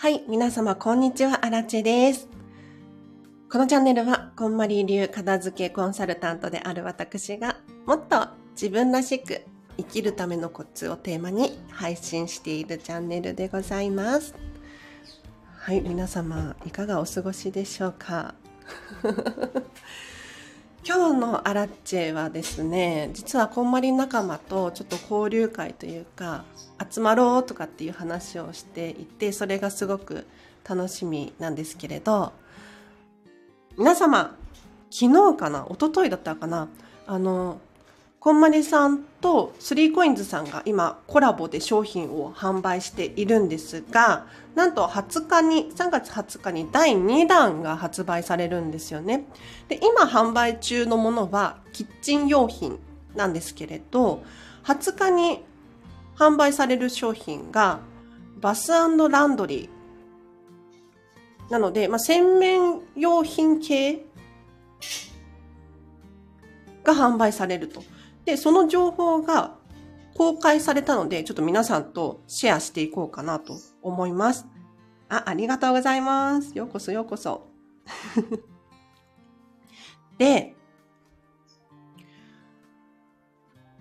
はい、皆様こんにちは、あらちです。このチャンネルは、こんまり流片付けコンサルタントである私が、もっと自分らしく生きるためのコツをテーマに配信しているチャンネルでございます。はい、皆様いかがお過ごしでしょうか？今日のアラッチェはですね実はこんまり仲間とちょっと交流会というか集まろうとかっていう話をしていてそれがすごく楽しみなんですけれど皆様昨日かな？一昨日だったかな？あのこんまりさんとスリーコインズさんが今コラボで商品を販売しているんですが、なんと20日に、3月20日に第2弾が発売されるんですよね。で、今販売中のものはキッチン用品なんですけれど、20日に販売される商品がバスランドリー。なので、まあ、洗面用品系が販売されると。で、その情報が公開されたので、ちょっと皆さんとシェアしていこうかなと思います。あ、ありがとうございます。ようこそようこそ。で、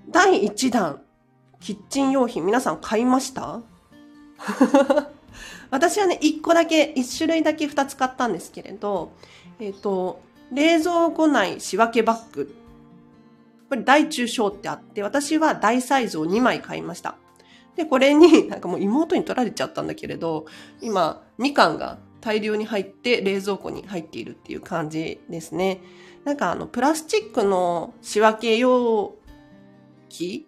第1弾、キッチン用品、皆さん買いました？私はね、1個だけ、1種類だけ2つ買ったんですけれど、えっ、ー、と、冷蔵庫内仕分けバッグこれ大中小ってあって、私は大サイズを2枚買いました。で、これに なんかもう妹に取られちゃったんだけれど、今、みかんが大量に入って冷蔵庫に入っているっていう感じですね。なんかあの、プラスチックの仕分け容器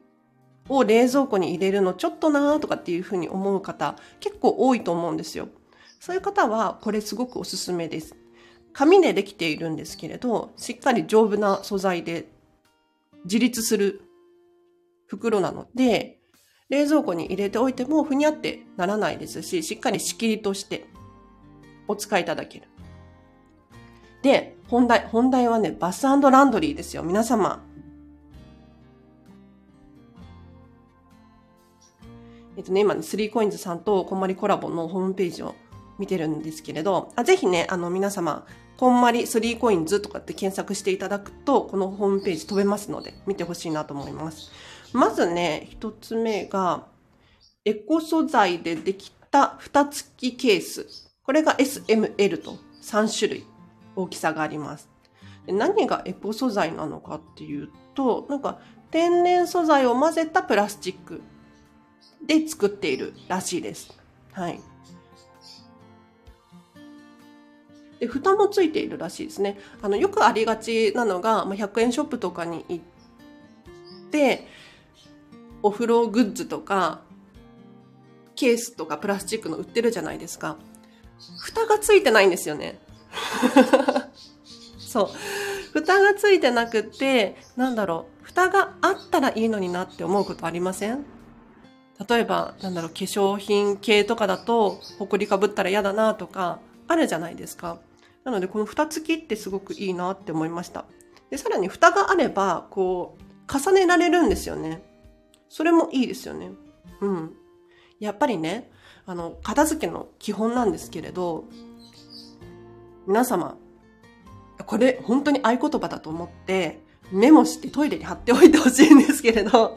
を冷蔵庫に入れるのちょっとなーとかっていうふうに思う方結構多いと思うんですよ。そういう方はこれすごくおすすめです。紙でできているんですけれど、しっかり丈夫な素材で自立する袋なので、冷蔵庫に入れておいてもふにゃってならないですし、しっかり仕切りとしてお使いいただける。で、本題、本題はね、バスランドリーですよ。皆様。えっとね、今、スリーコインズさんとこんまりコラボのホームページを見てるんですけれど、あぜひね、あの皆様、こんまり3コインズとかって検索していただくと、このホームページ飛べますので、見てほしいなと思います。まずね、一つ目が、エコ素材でできた蓋付きケース。これが SML と3種類大きさがあります。何がエコ素材なのかっていうと、なんか天然素材を混ぜたプラスチックで作っているらしいです。はい。で、蓋もついているらしいですね。あの、よくありがちなのが、まあ、100円ショップとかに行って、お風呂グッズとか、ケースとかプラスチックの売ってるじゃないですか。蓋がついてないんですよね。そう。蓋がついてなくて、なんだろう、蓋があったらいいのになって思うことありません？例えば、なんだろう、化粧品系とかだと、ほこりかぶったら嫌だなとか、あるじゃないですか。なのでこの蓋付きってすごくいいなって思いました。で、さらに蓋があれば、こう、重ねられるんですよね。それもいいですよね。うん。やっぱりね、あの、片付けの基本なんですけれど、皆様、これ本当に合言葉だと思ってメモしてトイレに貼っておいてほしいんですけれど、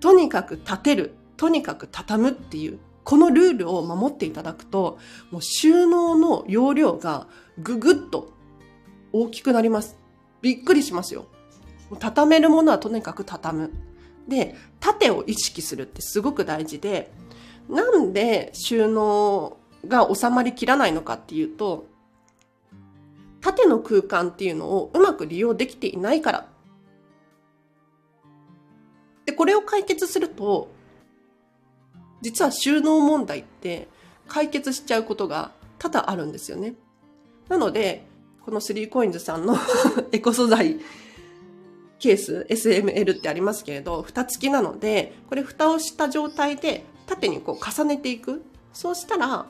とにかく立てる、とにかく畳むっていうこのルールを守っていただくと、もう収納の容量がぐぐっと大きくなります。びっくりしますよ。畳めるものはとにかく畳む。で、縦を意識するってすごく大事で、なんで収納が収まりきらないのかっていうと、縦の空間っていうのをうまく利用できていないから。で、これを解決すると、実は収納問題って解決しちゃうことが多々あるんですよね。なので、この 3coins さんの エコ素材ケース SML ってありますけれど、蓋付きなので、これ蓋をした状態で縦にこう重ねていく。そうしたら、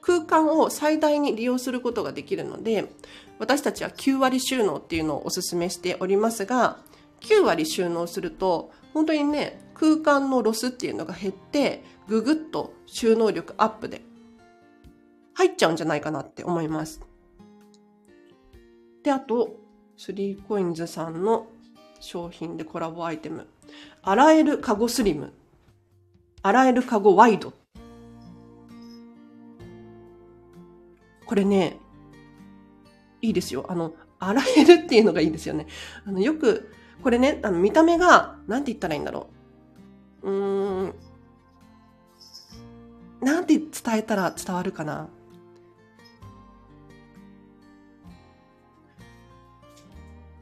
空間を最大に利用することができるので、私たちは9割収納っていうのをお勧めしておりますが、9割収納すると、本当にね、空間のロスっていうのが減って、ぐぐっと収納力アップで入っちゃうんじゃないかなって思います。で、あと、3コインズさんの商品でコラボアイテム。洗えるカゴスリム。洗えるカゴワイド。これね、いいですよ。あの、洗えるっていうのがいいですよね。あの、よく、これね、あの、見た目が、なんて言ったらいいんだろうう。ん。なんて伝えたら伝わるかな？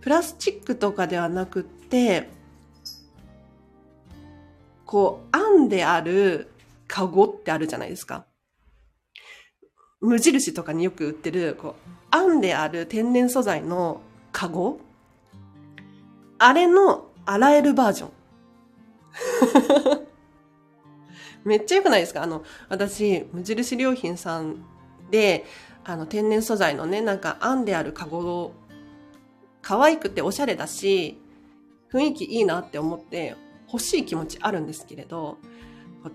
プラスチックとかではなくって、こう、編んであるカゴってあるじゃないですか。無印とかによく売ってる、こう、編んである天然素材のカゴあれの洗えるバージョン。めっちゃ良くないですか？あの、私、無印良品さんで、あの、天然素材のね、なんか編んであるカゴを可愛くておしゃれだし、雰囲気いいなって思って欲しい気持ちあるんですけれど、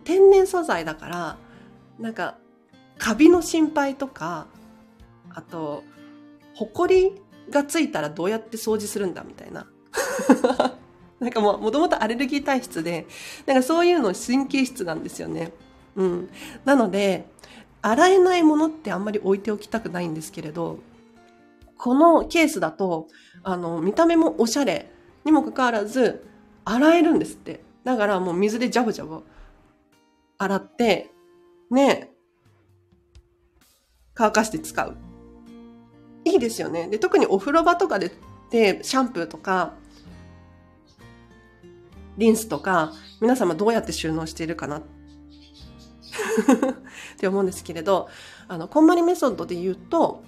天然素材だから、なんか、カビの心配とか、あと、ホコリがついたらどうやって掃除するんだみたいな。なんかもう、もともとアレルギー体質で、なんかそういうの神経質なんですよね。うん。なので、洗えないものってあんまり置いておきたくないんですけれど、このケースだと、あの、見た目もおしゃれにもかかわらず、洗えるんですって。だからもう水でジャブジャブ洗って、ね、乾かして使う。いいですよね。で、特にお風呂場とかで、で、シャンプーとか、リンスとか、皆様どうやって収納しているかな？って思うんですけれど、あの、こんまりメソッドで言うと、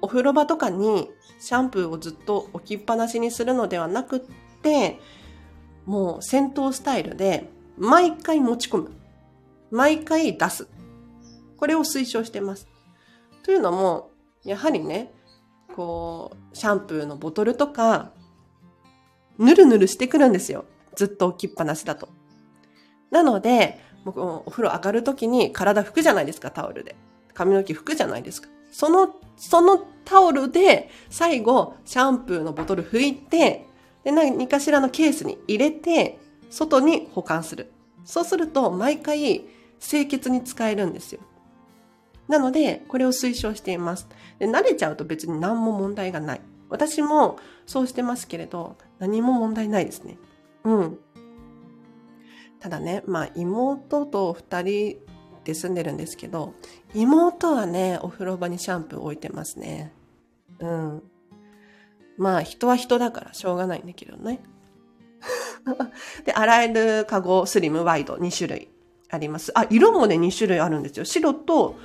お風呂場とかにシャンプーをずっと置きっぱなしにするのではなくって、もう戦闘スタイルで毎回持ち込む。毎回出す。これを推奨してます。というのも、やはりね、こう、シャンプーのボトルとか、ぬるぬるしてくるんですよ。ずっと置きっぱなしだと。なので、僕お風呂上がるときに体拭くじゃないですか、タオルで。髪の毛拭くじゃないですか。その、そのタオルで最後シャンプーのボトル拭いて、で、何かしらのケースに入れて、外に保管する。そうすると毎回清潔に使えるんですよ。なので、これを推奨しています。で慣れちゃうと別に何も問題がない。私もそうしてますけれど、何も問題ないですね。うん。ただね、まあ妹と二人で住んでるんですけど、妹はね、お風呂場にシャンプー置いてますね。うん。まあ、人は人だからしょうがないんだけどね。で、洗えるカゴ、スリム、ワイド、2種類あります。あ、色もね、2種類あるんですよ。白と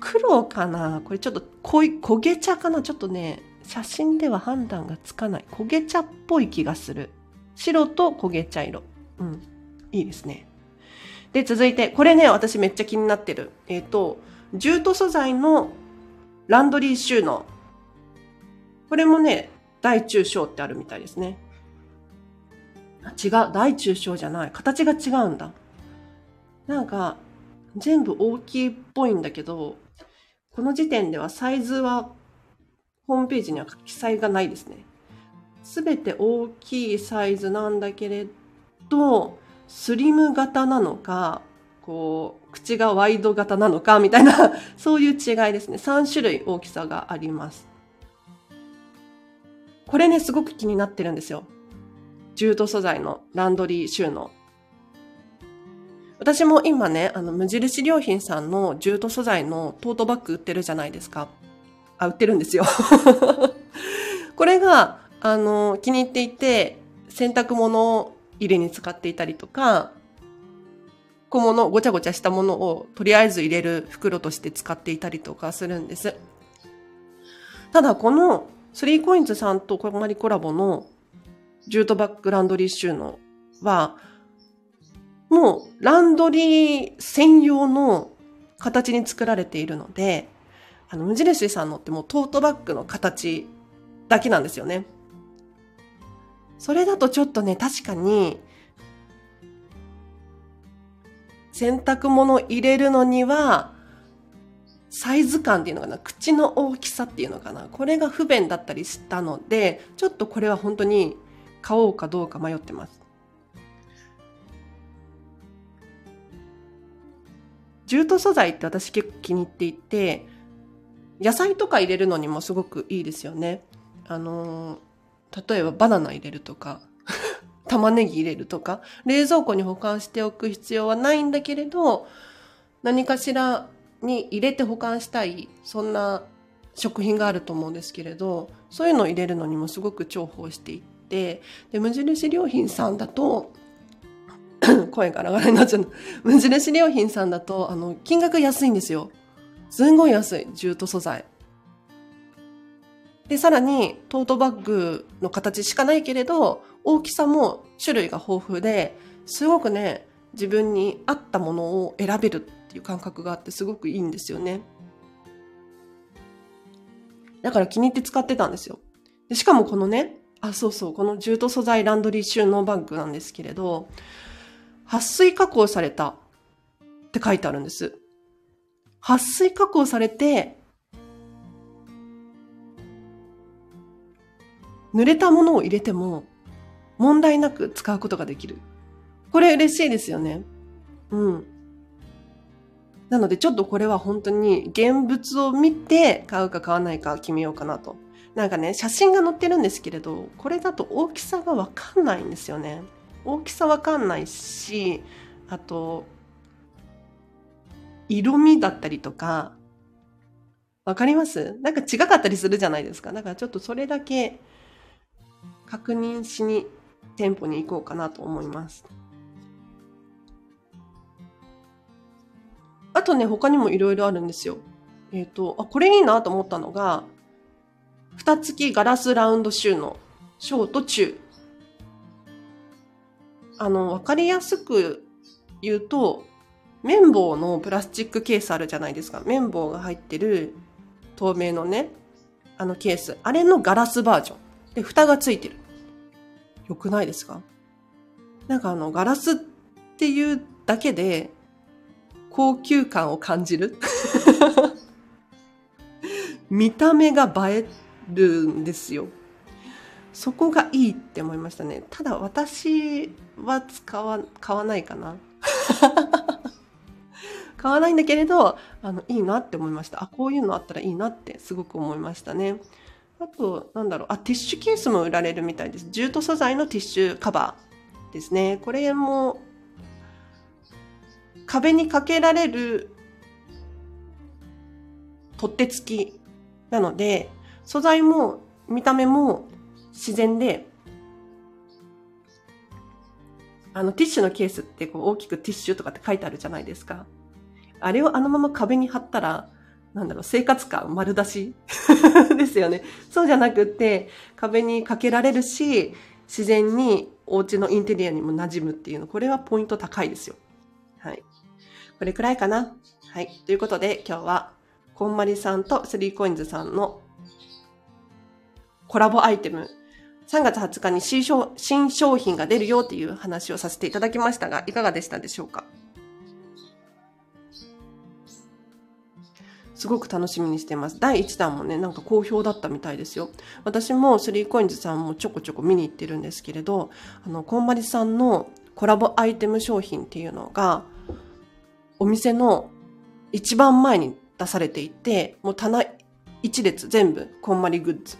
黒かなこれちょっと濃い、焦げ茶かなちょっとね、写真では判断がつかない。焦げ茶っぽい気がする。白と焦げ茶色。うん。いいですね。で、続いて、これね、私めっちゃ気になってる。えっ、ー、と、ジュート素材のランドリー収納。これもね、大中小ってあるみたいですね。違う。大中小じゃない。形が違うんだ。なんか、全部大きいっぽいんだけど、この時点ではサイズは、ホームページには記載がないですね。すべて大きいサイズなんだけれど、スリム型なのか、こう、口がワイド型なのか、みたいな、そういう違いですね。3種類大きさがあります。これね、すごく気になってるんですよ。ジュート素材のランドリー収納。私も今ね、あの、無印良品さんのジュート素材のトートバッグ売ってるじゃないですか。あ、売ってるんですよ。これが、あの、気に入っていて、洗濯物入れに使っていたりとか、小物、ごちゃごちゃしたものをとりあえず入れる袋として使っていたりとかするんです。ただこの3コインズさんとこまりコラボのジュートバックランドリー収納は、もうランドリー専用の形に作られているので、あの、無印さんのってもうトートバッグの形だけなんですよね。それだとちょっとね、確かに、洗濯物入れるのには、サイズ感っていうのかな、口の大きさっていうのかな、これが不便だったりしたので、ちょっとこれは本当に買おうかどうか迷ってます。ジュート素材って私結構気に入っていて、野菜とか入れるのにもすごくいいですよね。あの、例えばバナナ入れるとか、玉ねぎ入れるとか、冷蔵庫に保管しておく必要はないんだけれど、何かしらに入れて保管したい、そんな食品があると思うんですけれど、そういうのを入れるのにもすごく重宝していって、で、無印良品さんだと、声ガラガラになっちゃう。無印良品さんだと、あの、金額安いんですよ。すんごい安い。ジュート素材。で、さらに、トートバッグの形しかないけれど、大きさも種類が豊富で、すごくね、自分に合ったものを選べるっていう感覚があってすごくいいんですよね。だから気に入って使ってたんですよ。でしかもこのね、あ、そうそう、このジュート素材ランドリー収納バッグなんですけれど、撥水加工されたって書いてあるんです。撥水加工されて、濡れたものを入れても問題なく使うことができる。これ嬉しいですよね。うん。なのでちょっとこれは本当に現物を見て買うか買わないか決めようかなと。なんかね、写真が載ってるんですけれど、これだと大きさがわかんないんですよね。大きさわかんないし、あと、色味だったりとか、わかります？なんか違かったりするじゃないですか。だからちょっとそれだけ確認しに店舗に行こうかなと思います。あとね、他にもいろいろあるんですよ。えっ、ー、と、あ、これいいなと思ったのが、蓋付きガラスラウンド収納。小と中。あの、わかりやすく言うと、綿棒のプラスチックケースあるじゃないですか。綿棒が入ってる透明のね、あのケース。あれのガラスバージョン。で、蓋がついてる。よくないですか？なんかあの、ガラスっていうだけで、高級感を感じる 見た目が映えるんですよ。そこがいいって思いましたね。ただ私は使わ、買わないかな。買わないんだけれど、あの、いいなって思いました。あ、こういうのあったらいいなってすごく思いましたね。あと、なんだろう、あ、ティッシュケースも売られるみたいです。ジュート素材のティッシュカバーですね。これも、壁にかけられる取っ手付きなので、素材も見た目も自然で、あの、ティッシュのケースってこう大きくティッシュとかって書いてあるじゃないですか。あれをあのまま壁に貼ったら、なんだろう、生活感丸出し ですよね。そうじゃなくって、壁にかけられるし、自然にお家のインテリアにも馴染むっていうの、これはポイント高いですよ。はい。これくらいかな。はい。ということで、今日は、こんまりさんとスリーコインズさんのコラボアイテム3月20日に新商新商品が出るよっていう話をさせていただきましたが、いかがでしたでしょうか？すごく楽しみにしてます。第1弾もね、なんか好評だったみたいですよ。私も 3coins さんもちょこちょこ見に行ってるんですけれど、あの、こんまりさんのコラボアイテム商品っていうのが、お店の一番前に出されていて、もう棚一列全部こんまりグッズ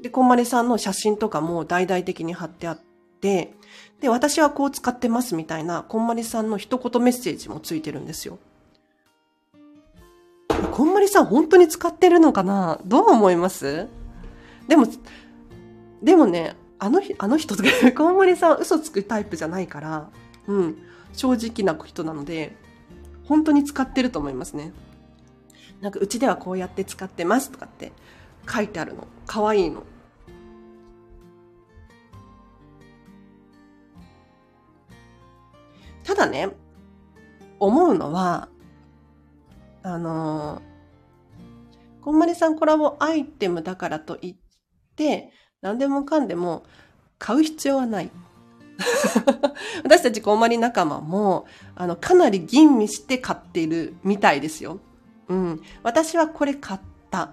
で、こんまりさんの写真とかも大々的に貼ってあって、で、私はこう使ってますみたいな、こんまりさんの一言メッセージもついてるんですよ。こんまりさん本当に使ってるのかな？どう思います？でも、でもね、あのあの人とか、こんまりさん嘘つくタイプじゃないから、うん、正直な人なので、本当に使ってると思いますね。なんかうちではこうやって使ってますとかって書いてあるの。かわいいの。ただね、思うのは、あのー、こんまりさんコラボアイテムだからといって、何でもかんでも買う必要はない。私たちこんまり仲間も、あの、かなり吟味して買っているみたいですよ。うん。私はこれ買った。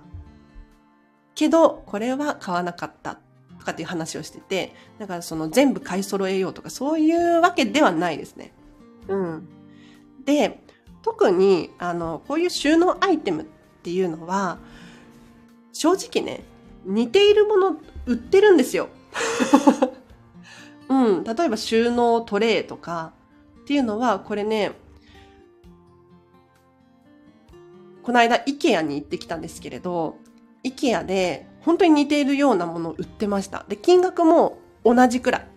けど、これは買わなかった。とかっていう話をしてて、だからその全部買い揃えようとかそういうわけではないですね。うん。で、特に、あの、こういう収納アイテムっていうのは、正直ね、似ているもの売ってるんですよ。うん。例えば収納トレイとかっていうのは、これね、この間、イケアに行ってきたんですけれど、イケアで本当に似ているようなものを売ってました。で、金額も同じくらい。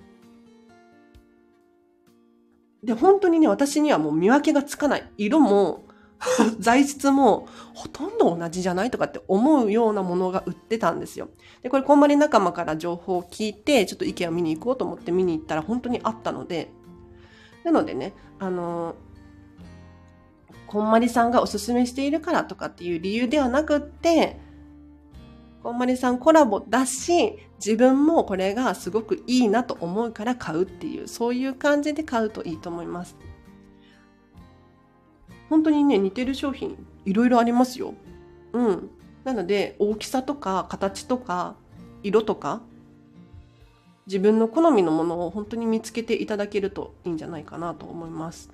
で、本当にね、私にはもう見分けがつかない。色も、材質もほとんど同じじゃないとかって思うようなものが売ってたんですよ。で、これこんまり仲間から情報を聞いて、ちょっと意見を見に行こうと思って見に行ったら本当にあったので、なのでね、あの、こんまりさんがおすすめしているからとかっていう理由ではなくって、こんまりさんコラボだし、自分もこれがすごくいいなと思うから買うっていう、そういう感じで買うといいと思います。本当にね、似てる商品いろいろありますよ。うん。なので、大きさとか形とか色とか、自分の好みのものを本当に見つけていただけるといいんじゃないかなと思います。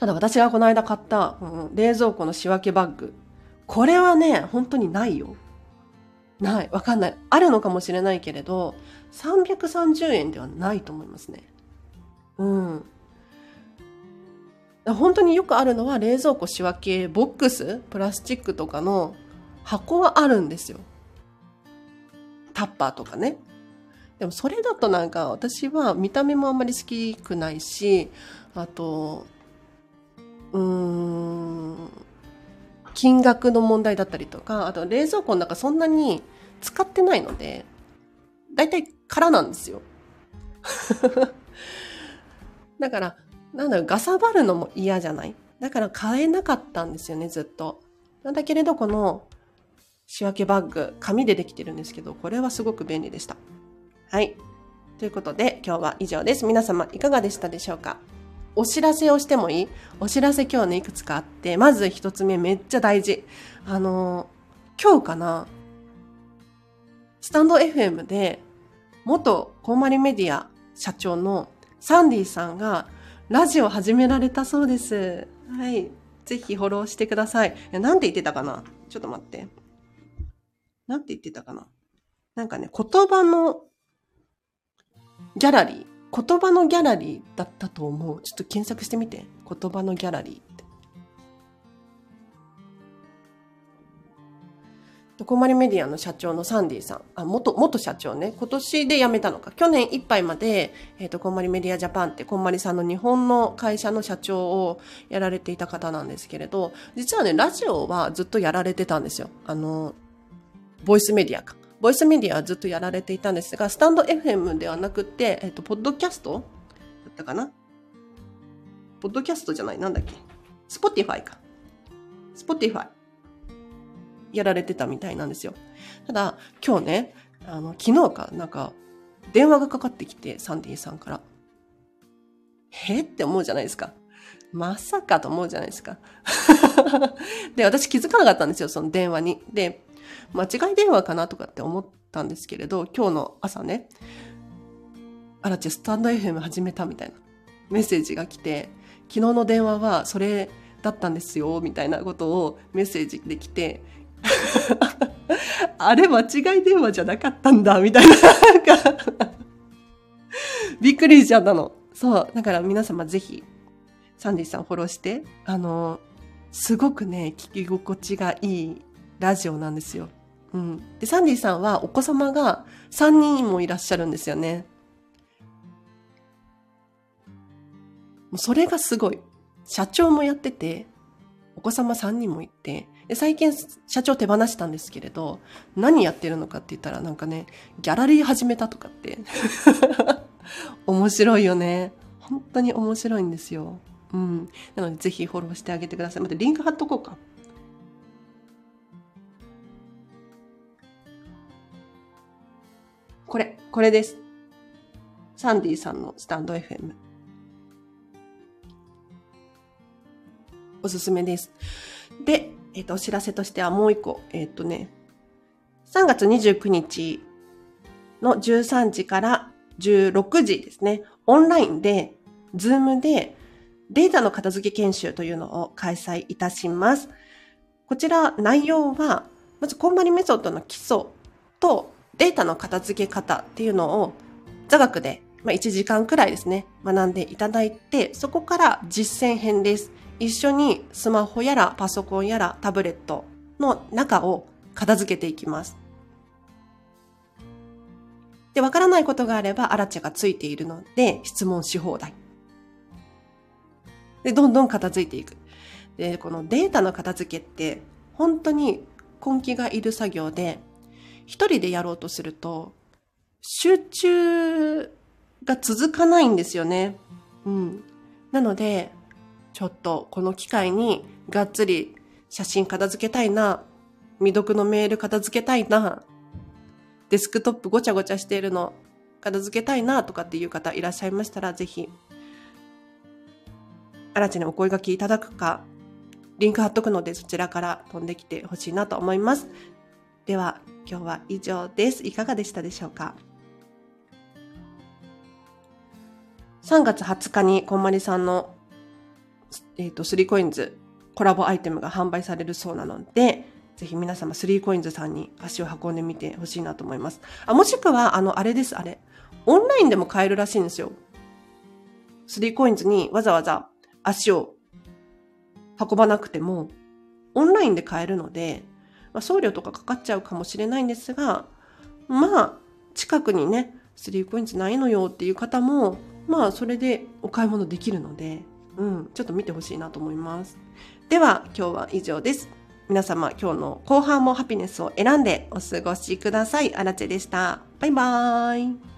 ただ私がこの間買った、うん、冷蔵庫の仕分けバッグ。これはね、本当にないよ。ない。わかんない。あるのかもしれないけれど、330円ではないと思いますね。うん。本当によくあるのは冷蔵庫仕分けボックス、プラスチックとかの箱はあるんですよ。タッパーとかね。でもそれだとなんか私は見た目もあんまり好きくないし、あと、うーん、金額の問題だったりとか、あと冷蔵庫の中そんなに使ってないので、だいたい空なんですよ。だから、なんだろう、ガサバるのも嫌じゃない？だから買えなかったんですよね、ずっと。なんだけれど、この仕分けバッグ、紙でできてるんですけど、これはすごく便利でした。はい。ということで、今日は以上です。皆様、いかがでしたでしょうか？お知らせをしてもいい？お知らせ今日ね、いくつかあって、まず一つ目めっちゃ大事。あの、今日かな、スタンド FM で、元コーマリメディア社長のサンディさんがラジオ始められたそうです。はい。ぜひフォローしてください。いやなんて言ってたかな？ちょっと待って。なんて言ってたかな？なんかね、言葉のギャラリー。言葉のギャラリーだったと思う。ちょっと検索してみて。言葉のギャラリーって。こまりメディアの社長のサンディさん。あ、元、元社長ね。今年で辞めたのか。去年いっぱいまで、えっ、ー、と、こんまりメディアジャパンって、こんまりさんの日本の会社の社長をやられていた方なんですけれど、実はね、ラジオはずっとやられてたんですよ。あの、ボイスメディアか。ボイスメディアはずっとやられていたんですが、 stand.fm ではなくて、えっと、ポッドキャストだったかな？ポッドキャストじゃない、なんだっけ？ Spotify か。 Spotify。やられてたみたいなんですよ。ただ、今日ね、あの、昨日か、なんか、電話がかかってきて、サンディさんから。へって思うじゃないですか。まさかと思うじゃないですか。で、私気づかなかったんですよ、その電話に。で、間違い電話かなとかって思ったんですけれど、今日の朝ね、あらちスタンド FM 始めたみたいなメッセージが来て、昨日の電話はそれだったんですよ、みたいなことをメッセージできて、あれ間違い電話じゃなかったんだ、みたいな、なんかびっくりしちゃったの。そう。だから皆様ぜひ、サンディさんフォローして、あの、すごくね、聞き心地がいいラジオなんですよ。うん。で、サンディさんはお子様が3人もいらっしゃるんですよね。もうそれがすごい。社長もやってて、お子様3人もいて、で最近社長手放したんですけれど、何やってるのかって言ったらなんかね、ギャラリー始めたとかって。面白いよね。本当に面白いんですよ。うん。なのでぜひフォローしてあげてください。またリンク貼っとこうか。これ、これです。サンディさんのスタンド FM。おすすめです。で、えっ、ー、と、お知らせとしてはもう一個、えっ、ー、とね、3月29日の13時から16時ですね、オンラインで、 Zoom でデータの片付け研修というのを開催いたします。こちら内容は、まずコンマリメソッドの基礎とデータの片付け方っていうのを座学で、まあ、1時間くらいですね、学んでいただいて、そこから実践編です。一緒にスマホやらパソコンやらタブレットの中を片付けていきます。で、わからないことがあれば、アラチェがついているので、質問し放題。で、どんどん片付いていく。で、このデータの片付けって、本当に根気がいる作業で、一人でやろうとすると、集中が続かないんですよね。うん。なので、ちょっとこの機会にがっつり写真片付けたいな、未読のメール片付けたいな、デスクトップごちゃごちゃしているの片付けたいなとかっていう方いらっしゃいましたら、ぜひ、新地にお声掛けいただくか、リンク貼っとくのでそちらから飛んできてほしいなと思います。では、今日は以上です。いかがでしたでしょうか？3月20日にこんまりさんの、えっ、ー、と、3コインズコラボアイテムが販売されるそうなので、ぜひ皆様3コインズさんに足を運んでみてほしいなと思います。あ、もしくは、あの、あれです、あれ。オンラインでも買えるらしいんですよ。3コインズにわざわざ足を運ばなくても、オンラインで買えるので、まあ、送料とかかかっちゃうかもしれないんですが、まあ、近くにね、3コインズないのよっていう方も、まあ、それでお買い物できるので、うん、ちょっと見てほしいなと思います。では、今日は以上です。皆様、今日の後半もハピネスを選んでお過ごしください。あらちでした。バイバーイ。